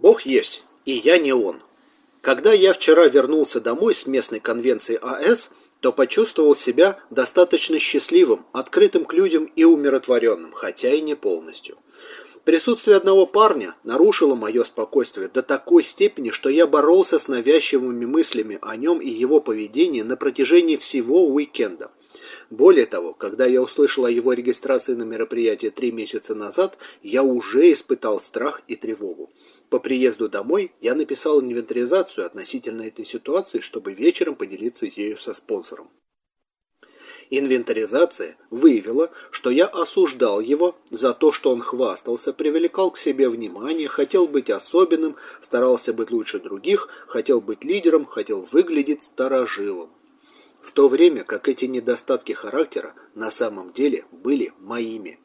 Бог есть, и я не он. Когда я вчера вернулся домой с местной конвенции АЭС, то почувствовал себя достаточно счастливым, открытым к людям и умиротворенным, хотя и не полностью. Присутствие одного парня нарушило мое спокойствие до такой степени, что я боролся с навязчивыми мыслями о нем и его поведении на протяжении всего уикенда. Более того, когда я услышал о его регистрации на мероприятие три месяца назад, я уже испытал страх и тревогу. По приезду домой я написал инвентаризацию относительно этой ситуации, чтобы вечером поделиться ею со спонсором. Инвентаризация выявила, что я осуждал его за то, что он хвастался, привлекал к себе внимание, хотел быть особенным, старался быть лучше других, хотел быть лидером, хотел выглядеть старожилом в то время как эти недостатки характера на самом деле были моими.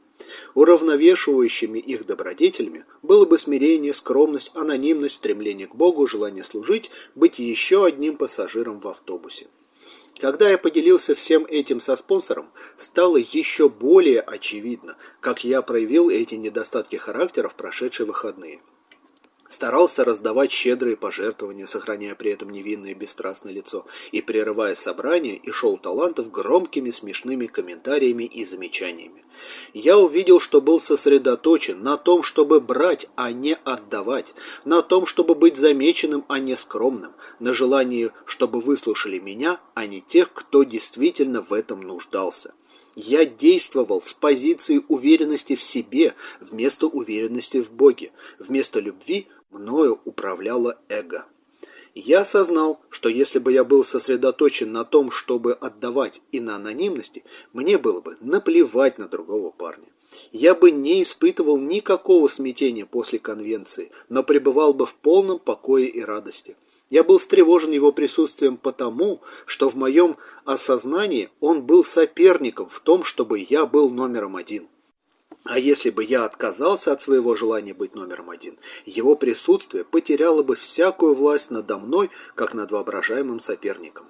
Уравновешивающими их добродетелями было бы смирение, скромность, анонимность, стремление к Богу, желание служить, быть еще одним пассажиром в автобусе. Когда я поделился всем этим со спонсором, стало еще более очевидно, как я проявил эти недостатки характера в прошедшие выходные старался раздавать щедрые пожертвования, сохраняя при этом невинное бесстрастное лицо, и прерывая собрания и шоу талантов громкими смешными комментариями и замечаниями. Я увидел, что был сосредоточен на том, чтобы брать, а не отдавать, на том, чтобы быть замеченным, а не скромным, на желании, чтобы выслушали меня, а не тех, кто действительно в этом нуждался. Я действовал с позиции уверенности в себе вместо уверенности в Боге, вместо любви мною управляло эго. Я осознал, что если бы я был сосредоточен на том, чтобы отдавать и на анонимности, мне было бы наплевать на другого парня. Я бы не испытывал никакого смятения после конвенции, но пребывал бы в полном покое и радости. Я был встревожен его присутствием потому, что в моем осознании он был соперником в том, чтобы я был номером один. А если бы я отказался от своего желания быть номером один, его присутствие потеряло бы всякую власть надо мной, как над воображаемым соперником.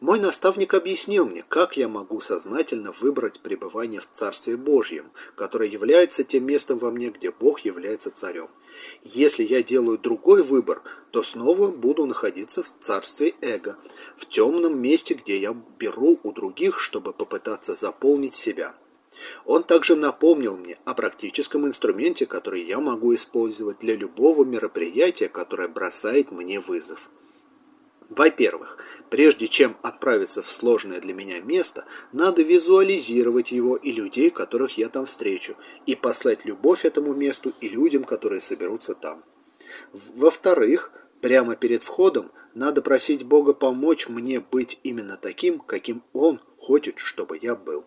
Мой наставник объяснил мне, как я могу сознательно выбрать пребывание в Царстве Божьем, которое является тем местом во мне, где Бог является царем. Если я делаю другой выбор, то снова буду находиться в царстве эго, в темном месте, где я беру у других, чтобы попытаться заполнить себя. Он также напомнил мне о практическом инструменте, который я могу использовать для любого мероприятия, которое бросает мне вызов. Во-первых, прежде чем отправиться в сложное для меня место, надо визуализировать его и людей, которых я там встречу, и послать любовь этому месту и людям, которые соберутся там. Во-вторых, прямо перед входом надо просить Бога помочь мне быть именно таким, каким Он хочет, чтобы я был.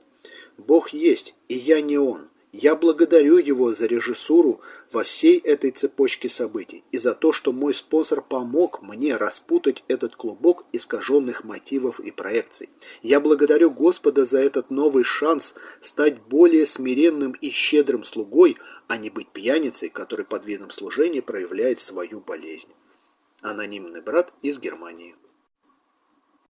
Бог есть, и я не Он. Я благодарю Его за режиссуру во всей этой цепочке событий и за то, что мой спонсор помог мне распутать этот клубок искаженных мотивов и проекций. Я благодарю Господа за этот новый шанс стать более смиренным и щедрым слугой, а не быть пьяницей, который под видом служения проявляет свою болезнь. Анонимный брат из Германии.